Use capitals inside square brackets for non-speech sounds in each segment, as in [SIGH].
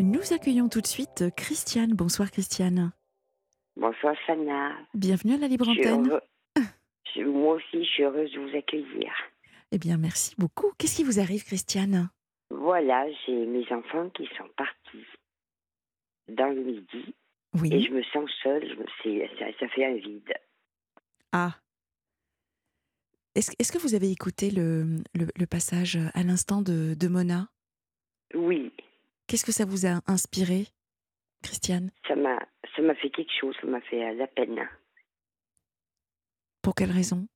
Nous accueillons tout de suite Christiane. Bonsoir Christiane. Bonsoir Sana. Bienvenue à la Libre Antenne. je- Moi aussi, je suis heureuse de vous accueillir. Eh bien, merci beaucoup. Qu'est-ce qui vous arrive, Christiane? Voilà, j'ai mes enfants qui sont partis dans le midi et Oui. je me sens seule. Je me, c'est- ça, ça fait un vide. Ah. Est-ce est-ce que vous avez écouté le, le- le passage à l'instant de, de Mona? Oui, Qu'est-ce que ça vous a inspiré, Christiane? Ça m'a, ça m'a fait quelque chose. Ça m'a fait euh, la peine Pour quelle raison?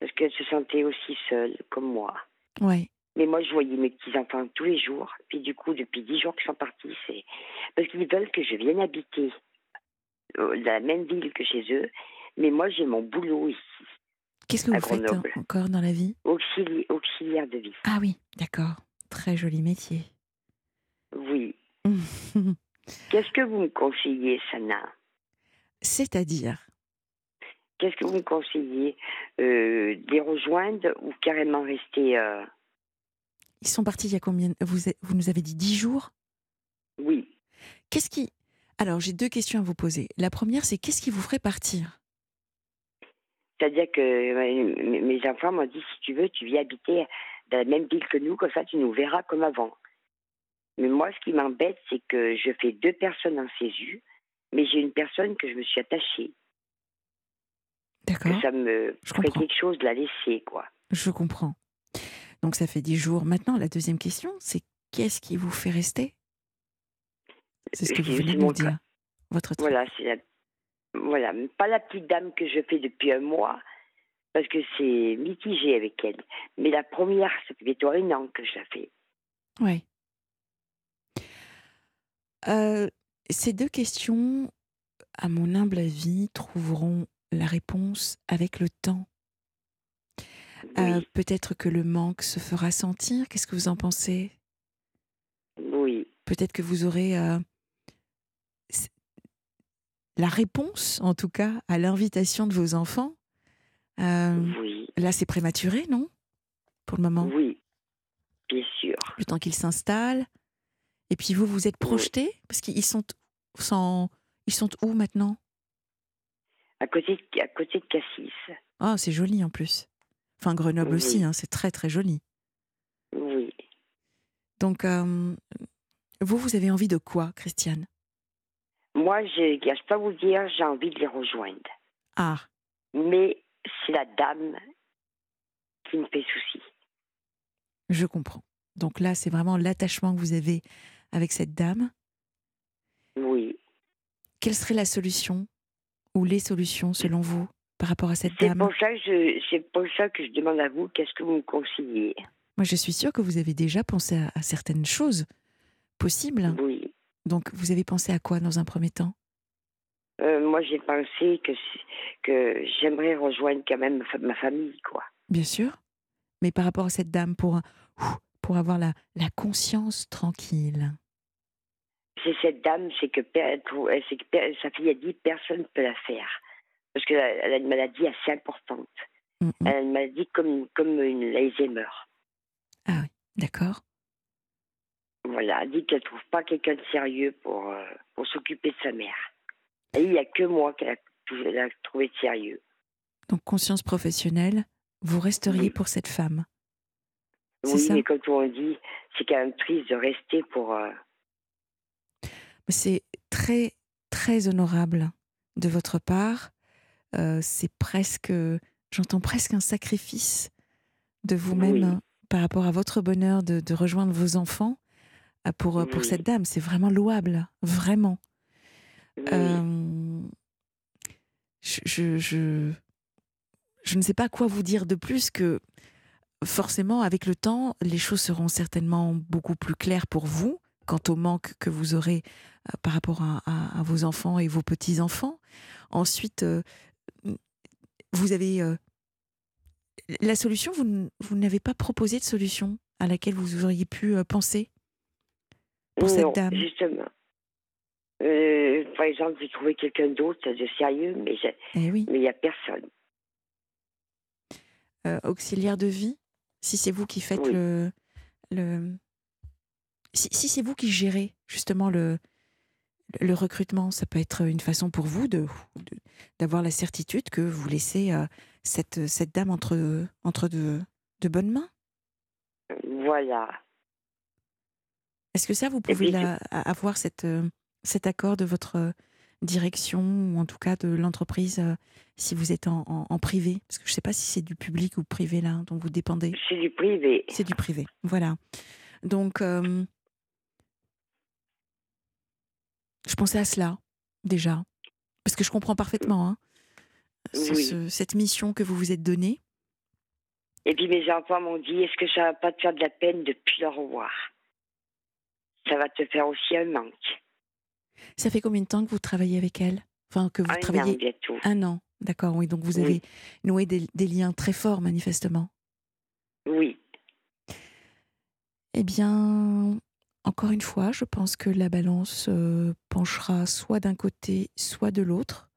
Parce qu'elle se sentait aussi seule comme moi. Ouais. Mais moi, je voyais mes petits enfants tous les jours. Puis du coup, depuis dix jours qu'ils sont partis, c'est parce qu'ils veulent que je vienne habiter euh, la même ville que chez eux. Mais moi, j'ai mon boulot ici, Qu'est-ce que vous faites Grenoble. encore dans la vie? Auxili- auxiliaire de vie. Ah oui, d'accord. Très joli métier. Oui. [LAUGHS] Qu'est-ce que vous me conseillez, Sana? C'est-à-dire? Qu'est-ce que vous me conseillez euh, les rejoindre ou carrément rester euh, Ils sont partis il y a combien vous, a- vous nous avez dit 10 jours? Oui. Qu'est-ce qui. Alors, j'ai deux questions à vous poser. La première, c'est qu'est-ce qui vous ferait partir? C'est-à-dire que euh, mes enfants m'ont dit si tu veux, tu viens habiter dans la même ville que nous, comme ça tu nous verras comme avant. Mais moi, ce qui m'embête, c'est que je fais deux personnes en CESU, mais j'ai une personne que je me suis attachée. D'accord ça me Je ferait comprends. quelque chose de la laisser, quoi. Je comprends. Donc, ça fait 10 jours. Maintenant, la deuxième question, c'est qu'est-ce qui vous fait rester? C'est ce que vous C'est- venez de nous cas. dire. Votre Voilà, c'est la... voilà, pas la petite dame que je fais depuis un mois, parce que c'est mitigé avec elle. Mais la première, ça fait bientôt un an que je la fais. Ouais. Euh, ces deux questions, à mon humble avis, trouveront la réponse avec le temps. Euh, Peut-être que le manque se fera sentir. Qu'est-ce que vous en pensez? Oui, Peut-être que vous aurez euh, la réponse, en tout cas, à l'invitation de vos enfants. Oui, là, c'est prématuré, non? Pour le moment. oui, bien sûr. Le temps qu'ils s'installent. Et puis vous, vous êtes projeté Parce qu'ils sont, sans- ils sont où maintenant? À côté, de- à côté de Cassis. Ah, c'est joli en plus. Enfin, Grenoble aussi, hein, c'est très très joli. Oui. Donc, euh, vous, vous avez envie de quoi, Christiane? Moi, je ne cache pas vous dire, j'ai envie de les rejoindre. Ah, Mais c'est la dame qui me fait souci. je comprends. Donc là, c'est vraiment l'attachement que vous avez avec cette dame? Oui. Quelle serait la solution? Ou les solutions selon vous par rapport à cette dame? c'est pour ça que je demande à vous, qu'est-ce que vous me conseillez? Moi, je suis sûre que vous avez déjà pensé à, à certaines choses possibles. Oui. Donc, vous avez pensé à quoi dans un premier temps? Euh, moi, j'ai pensé que, que j'aimerais rejoindre quand même ma fa- ma famille, quoi. Bien sûr. Mais par rapport à cette dame, pour, pour avoir la, la conscience tranquille. C'est cette dame, c'est que, c'est que sa fille a dit personne ne peut la faire. Parce qu'elle a, elle a une maladie assez importante. Mm. Elle a une maladie comme, comme une Alzheimer. Ah oui, d'accord. Voilà, elle dit qu'elle trouve pas quelqu'un de sérieux pour, euh, pour s'occuper de sa mère. Et il n'y a que moi qu'elle a, trouvé de sérieux. Donc, conscience professionnelle, vous resteriez Oui. pour cette femme. Oui, ça? mais quand on dit, c'est quand même triste de rester pour. euh, C'est très, très honorable de votre part. Euh, c'est presque, j'entends presque un sacrifice de vous-même Oui. par rapport à votre bonheur de, de rejoindre vos enfants euh, pour, euh, pour cette dame. C'est vraiment louable, vraiment. oui. Euh, je, je, je, je ne sais pas quoi vous dire de plus que forcément, avec le temps, les choses seront certainement beaucoup plus claires pour vous quant au manque que vous aurez euh, par rapport à, à- à vos enfants et vos petits-enfants. Ensuite, euh, vous avez... euh, la solution, vous, vous n'avez pas proposé de solution à laquelle vous auriez pu penser pour cette dame? Justement. Par exemple, j'ai trouvé quelqu'un d'autre de sérieux, mais Eh oui. il n'y a personne. auxiliaire de vie, si c'est vous qui faites Oui. le, le si, si c'est vous qui gérez, justement le, le recrutement, ça peut être une façon pour vous de d'avoir la certitude que vous laissez euh, cette, cette dame entre, entre de, de bonnes mains? Voilà. Est-ce que ça, vous pouvez la, avoir cette, euh, cet accord de votre direction, ou en tout cas de l'entreprise, euh, si vous êtes en, en, privé? Parce que je ne sais pas si c'est du public ou privé, là, dont vous dépendez. C'est du privé. C'est du privé, voilà. Donc, je pensais à cela, déjà. Parce que je comprends parfaitement hein, cette mission que vous vous êtes donnée. Et puis mes enfants m'ont dit, est-ce que ça va pas te faire de la peine de plus le revoir Ça va te faire aussi un manque. Ça fait combien de temps que vous travaillez avec elle Enfin, que vous un travaillez an bientôt. Un an, d'accord, oui. Donc vous avez noué des, liens très forts, manifestement. Oui. Eh bien, encore une fois, je pense que la balance euh, penchera soit d'un côté, soit de l'autre,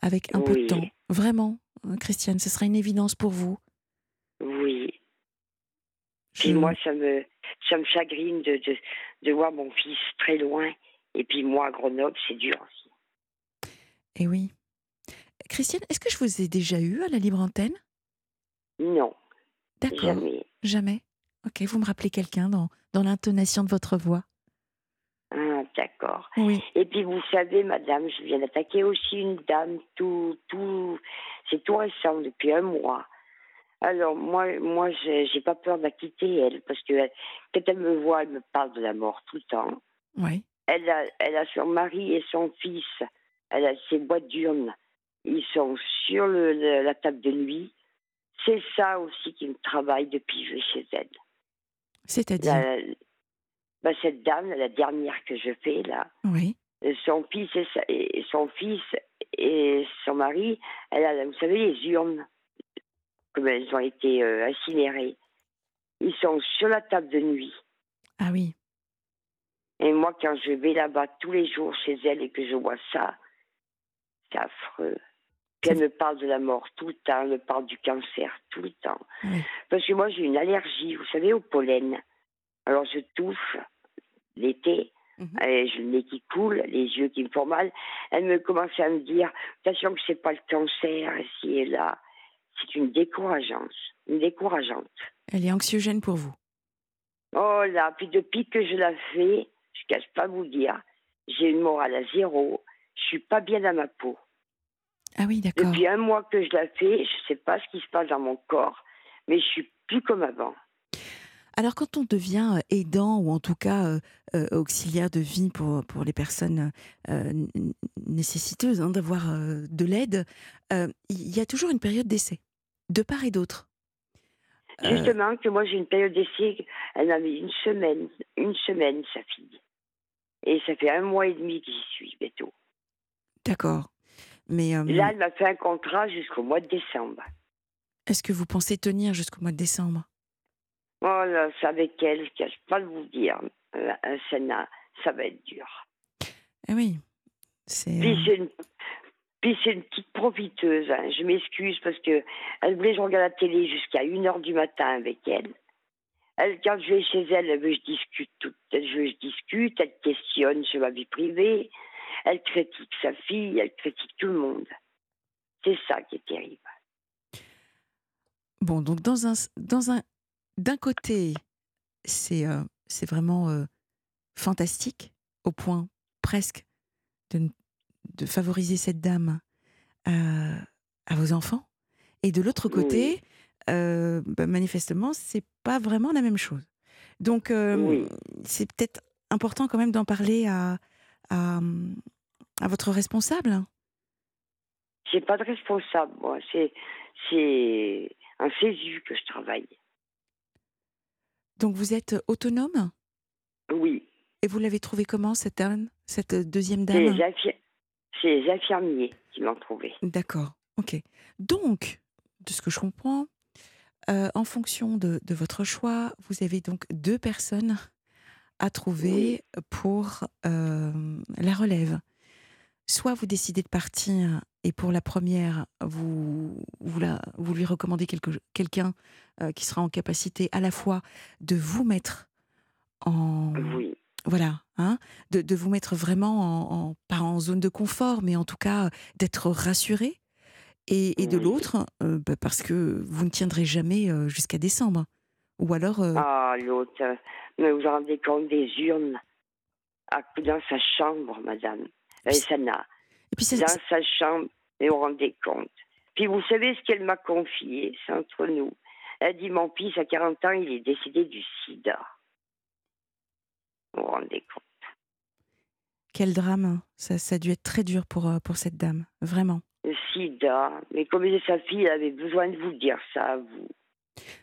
avec un peu de temps. Vraiment, euh, Christiane, ce sera une évidence pour vous. Oui. Puis moi, ça me, ça me chagrine de, de, de, voir mon fils très loin. Et puis moi, à Grenoble, c'est dur aussi. Eh oui. Christiane, est-ce que je vous ai déjà eu à la libre antenne? Non. D'accord. Jamais. Jamais. Ok, vous me rappelez quelqu'un dans, dans l'intonation de votre voix Ah, d'accord. Oui. Et puis vous savez, madame, je viens d'attaquer aussi une dame, tout, tout, c'est tout récent, depuis un mois. Alors moi, moi, j'ai pas peur de la quitter elle, parce que quand elle me voit, elle me parle de la mort tout le temps. Oui. Elle a, elle a son mari et son fils. Elle a ses boîtes d'urnes. Ils sont sur le, la table de nuit. C'est ça aussi qui me travaille depuis que je vais chez elle. C'est-à-dire bah, Cette dame, la dernière que je fais là, oui. son fils et, son fils et son mari, elle a, vous savez, les urnes, comme elles ont été euh, incinérées. Ils sont sur la table de nuit. Ah oui. Et moi, quand je vais là-bas tous les jours chez elle et que je vois ça, c'est affreux. Qu'elle me parle de la mort tout le temps, elle me parle du cancer tout le temps. Parce que moi, j'ai une allergie, vous savez, au pollen. Alors, je touche l'été, mhm. j'ai le nez qui coule, les yeux qui me font mal. Elle me commence à me dire attention que c'est pas le cancer ici et là. C'est une décourageante, une décourageante. Elle est anxiogène pour vous Oh là, puis depuis que je la fais, je ne cache pas vous dire, j'ai une morale à zéro, je suis pas bien dans ma peau. Ah oui, d'accord. Depuis un mois que je la fais, je ne sais pas ce qui se passe dans mon corps, mais je suis plus comme avant. Alors quand on devient euh, aidant ou en tout cas euh, euh, auxiliaire de vie pour, pour les personnes nécessiteuses hein, d'avoir de l'aide, il y a toujours une période d'essai, de part et d'autre. Justement, que moi j'ai une période d'essai, elle m'a mis une semaine, une semaine sa fille. Et ça fait un mois et demi que j'y suis bientôt. D'accord. Mais Là, elle m'a fait un contrat jusqu'au mois de décembre. Est-ce que vous pensez tenir jusqu'au mois de décembre? Oh là, c'est avec elle, je ne pas de vous dire. Un Sénat, ça va être dur. Eh oui. C'est. Puis c'est une, petite profiteuse. Hein. Je m'excuse parce que elle voulait que je regarde la télé jusqu'à 1h du matin avec elle. Elle, quand je vais chez elle, elle veut que je discute tout. Elle veut que je discute, elle questionne sur ma vie privée. Elle critique sa fille, elle critique tout le monde. C'est ça qui est terrible. Bon, donc dans un, dans un, d'un côté, c'est euh, c'est vraiment euh, fantastique, au point presque de, de favoriser cette dame à, à vos enfants. Et de l'autre côté, euh, bah, manifestement, c'est pas vraiment la même chose. Donc, c'est peut-être important quand même d'en parler à, à, à votre responsable? J'ai pas de responsable, moi. C'est, c'est un CESU que je travaille. Donc vous êtes autonome? Oui. Et vous l'avez trouvé comment, cette dame, cette deuxième dame? C'est les, infirmiers qui l'ont trouvé. D'accord, ok. Donc, de ce que je comprends, euh, en fonction de, votre choix, vous avez donc deux personnes à trouver pour euh, la relève soit vous décidez de partir et pour la première, vous, vous, la, vous lui recommandez quelqu'un euh, qui sera en capacité à la fois de vous mettre en, voilà, hein, de, de, vous mettre vraiment en, pas en zone de confort, mais en tout cas d'être rassuré. Et, et de l'autre, bah, parce que vous ne tiendrez jamais jusqu'à décembre. Ou alors. Ah, l'autre, mais vous vous rendez compte des urnes dans sa chambre, madame. Et ça n'a. Dans sa chambre, et vous vous rendez compte. Puis vous savez ce qu'elle m'a confié, c'est entre nous. Elle dit Mon fils, à 40 ans, il est décédé du sida. Vous vous rendez compte. Quel drame. Hein. Ça, ça a dû être très dur pour, euh, pour cette dame, vraiment. Le sida. Mais comme sa fille, elle avait besoin de vous dire ça à vous.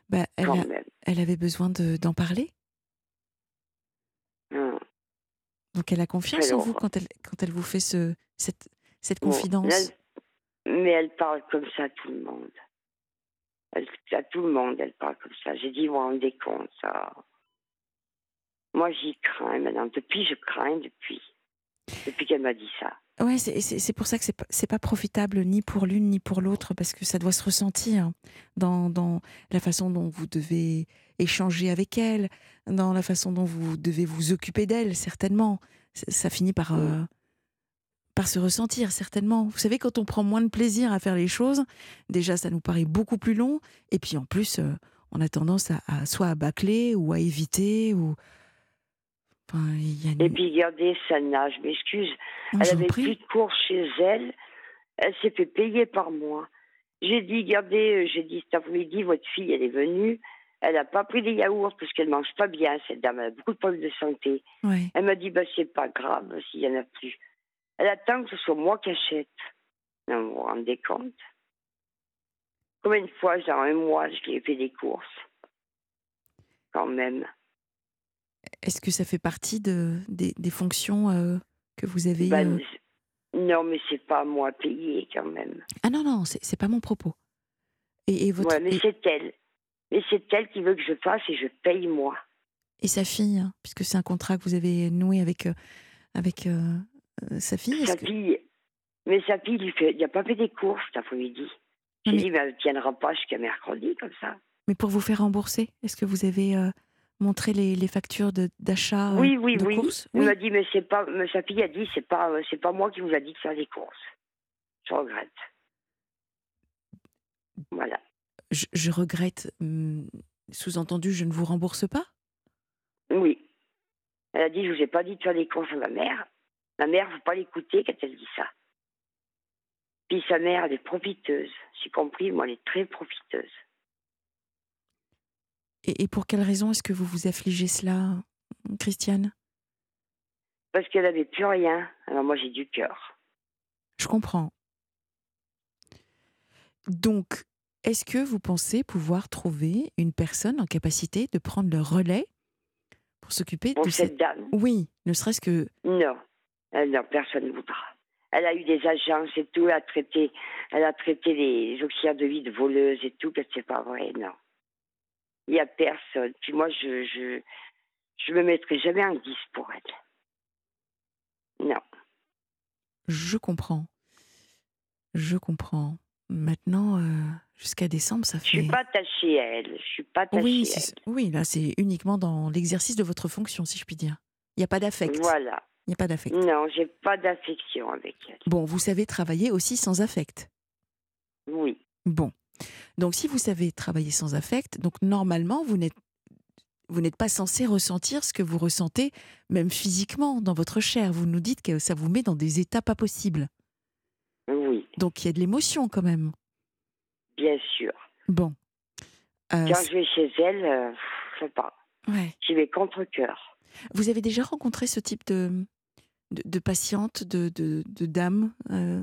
Bah, elle, elle avait besoin d'en parler Donc elle a confiance en vous quand elle, quand elle vous fait ce, cette, cette confidence? Mais elle parle comme ça à tout le monde. Elle, à tout le monde, elle parle comme ça. J'ai dit, vous vous rendez compte, ça. Moi, j'y crains maintenant. Depuis, je crains depuis. Depuis qu'elle m'a dit ça. Ouais, c'est pour ça que c'est pas, pas profitable ni pour l'une ni pour l'autre, parce que ça doit se ressentir dans, dans la façon dont vous devez échanger avec elle, dans la façon dont vous devez vous occuper d'elle, certainement. Ça finit par, euh, par se ressentir, certainement. Vous savez, quand on prend moins de plaisir à faire les choses, déjà, ça nous paraît beaucoup plus long, et puis en plus, euh, on a tendance à, soit à bâcler ou à éviter, ou et puis, regardez, Sana, je m'excuse. elle avait plus de cours chez elle. Elle s'est fait payer par mois. J'ai dit, regardez, euh, j'ai dit cet après-midi, votre fille, elle est venue. Elle n'a pas pris des yaourts parce qu'elle mange pas bien, cette dame. Elle a beaucoup de problèmes de santé. Elle m'a dit, bah, c'est pas grave s'il y en a plus. Elle attend que ce soit moi qui achète. vous vous rendez compte? Combien de fois, dans un mois, je lui ai fait des courses? Quand même. Est-ce que ça fait partie de, des, des fonctions euh, que vous avez bah, euh Non, mais c'est pas moi payer quand même. Ah non, non, c'est pas mon propos. Et, et votre... mais c'est elle. Mais c'est elle qui veut que je fasse et je paye moi. Et sa fille, hein, puisque c'est un contrat que vous avez noué avec, euh, avec sa fille Sa fille. Mais sa fille, il, fait, il a pas fait des courses cet après-midi. J'ai dit, mais elle ne tiendra pas jusqu'à mercredi comme ça. Mais pour vous faire rembourser, est-ce que vous avez montrer les, les factures d'achat oui, oui, de oui. courses Oui, m'a dit, mais c'est pas, sa fille a dit, c'est pas, euh, c'est pas moi qui vous a dit de faire des courses. Je regrette. Voilà. Je, regrette. Hmm, sous-entendu, je ne vous rembourse pas? Oui. Elle a dit, je vous ai pas dit de faire des courses à ma mère. Ma mère ne veut pas l'écouter quand elle dit ça. Puis sa mère, elle est profiteuse. J'ai compris, moi, elle est très profiteuse. Et, pour quelle raison est-ce que vous vous affligez cela, Christiane? Parce qu'elle n'avait plus rien. Alors moi, j'ai du cœur. Je comprends. Donc, est-ce que vous pensez pouvoir trouver une personne en capacité de prendre le relais pour s'occuper de cette dame? Oui, ne serait-ce que. Non, non, personne ne voudra. Elle a eu des agences et tout, elle a traité, elle a traité les auxiliaires de vie de voleuses et tout, que c'est pas vrai, non il n'y a personne. Puis moi, je je, je me mettrai jamais un 10 pour elle. Non. Je comprends. Je comprends. Maintenant, euh, jusqu'à décembre, ça fait. Je suis pas attachée à elle. Je suis pas attachée oui, à elle. Oui, là, c'est uniquement dans l'exercice de votre fonction, si je puis dire. Il n'y a pas d'affect. Voilà. Il n'y a pas d'affect. Non, j'ai pas d'affection avec elle. Bon, vous savez travailler aussi sans affect. Oui. Bon. Donc si vous savez travailler sans affect, donc normalement vous n'êtes vous n'êtes pas censé ressentir ce que vous ressentez, même physiquement, dans votre chair. Vous nous dites que ça vous met dans des états pas possibles. Oui. Donc il y a de l'émotion quand même. Bien sûr. Bon. Euh, quand je vais chez elle, euh, je sais pas. Ouais. J'y vais contre cœur. Vous avez déjà rencontré ce type de, de, de patiente, de, de, de dame euh,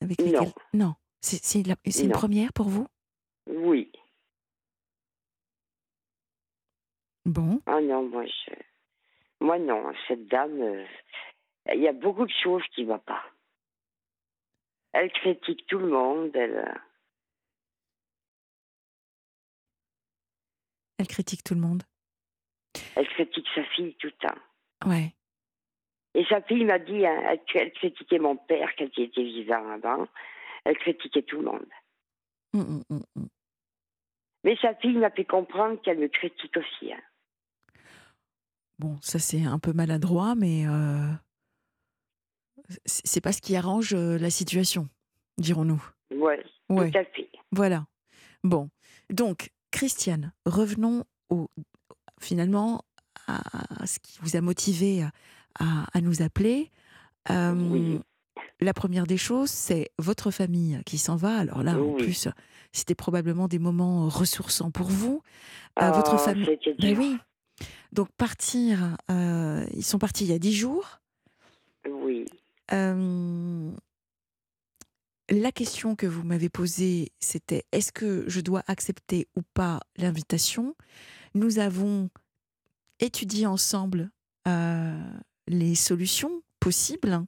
avec lesquelles... Non. C'est une première pour vous? Oui. Bon. Ah non, moi, je... moi non, cette dame, euh, il y a beaucoup de choses qui ne vont pas. Elle critique tout le monde, elle... Euh. Elle critique tout le monde? Elle critique sa fille tout le temps. Ouais. Et sa fille m'a dit, hein, elle, critiquait mon père quand il était vivant avant elle critiquait tout le monde. Hum, hum, hum, Mais sa fille m'a fait comprendre qu'elle me critique aussi. Hein. Bon, ça c'est un peu maladroit, mais euh, c'est pas ce qui arrange euh, la situation, dirons-nous. Oui, Ouais. tout à fait. Voilà. Bon, donc Christiane, revenons au finalement à ce qui vous a motivé à, à nous appeler. Euh, Oui. La première des choses, c'est votre famille qui s'en va. Alors là, en plus, c'était probablement des moments ressourçants pour vous. Euh, votre Ah, famille. C'était Ben oui. Donc partir, euh, ils sont partis il y a dix jours. Oui. Euh, la question que vous m'avez posée, c'était est-ce que je dois accepter ou pas l'invitation? Nous avons étudié ensemble euh, les solutions possibles.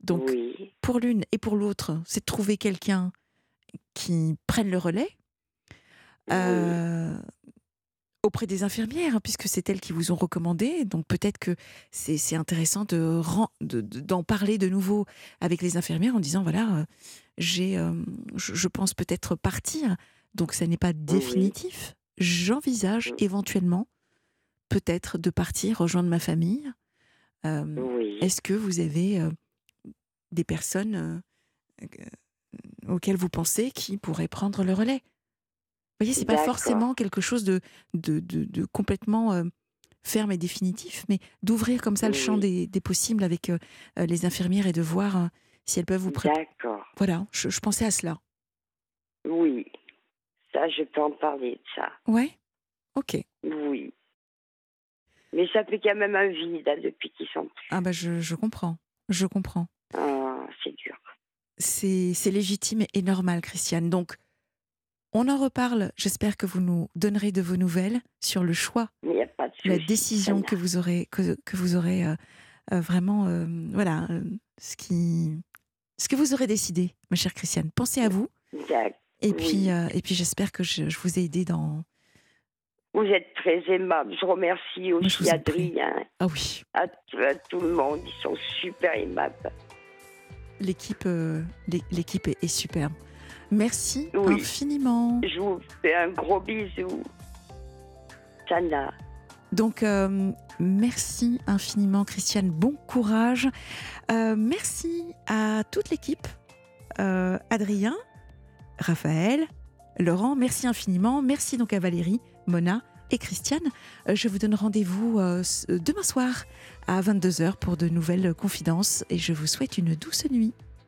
Donc, oui. pour l'une et pour l'autre, c'est de trouver quelqu'un qui prenne le relais euh, auprès des infirmières, hein, puisque c'est elles qui vous ont recommandé. Donc peut-être que c'est c'est intéressant de ren- de- de- d'en parler de nouveau avec les infirmières en disant voilà, euh, j'ai, euh, je, je pense peut-être partir. Donc ça n'est pas définitif. J'envisage Mm. éventuellement peut-être de partir rejoindre ma famille. Euh, Oui. est-ce que vous avez des personnes euh, euh, auxquelles vous pensez qui pourraient prendre le relais Vous voyez, c'est pas forcément quelque chose de, de, de- de complètement euh, ferme et définitif, mais d'ouvrir comme ça le champ Oui. des, des possibles avec euh, les infirmières et de voir si elles peuvent vous préparer. D'accord. Voilà, je, je pensais à cela. Oui. Ça, je peux en parler de ça. Ouais Ok. Oui. Mais ça fait quand même un vide là, depuis qu'ils sont. Ah bah je, je comprends. Je comprends. C'est dur. C'est légitime et normal, Christiane. Donc, on en reparle. J'espère que vous nous donnerez de vos nouvelles sur le choix, il a pas de la décision que vous aurez, que, que vous aurez euh, euh, vraiment, euh, voilà, ce qui, ce que vous aurez décidé, ma chère Christiane. Pensez à vous. Et puis, et puis, j'espère que je, je vous ai aidé dans. Vous êtes très aimable. Je remercie aussi. Adrien, Ah oui, à tout le monde. Ils sont super aimables. L'équipe, euh, l'é- l'équipe est, est superbe. Merci Oui. infiniment. Je vous fais un gros bisou. Donc, euh, merci infiniment, Christiane. Bon courage. Euh, merci à toute l'équipe. Euh, Adrien, Raphaël, Laurent, merci infiniment. Merci donc à Valérie, Mona et Christiane. Euh, je vous donne rendez-vous euh, demain soir à 22h pour de nouvelles confidences et je vous souhaite une douce nuit.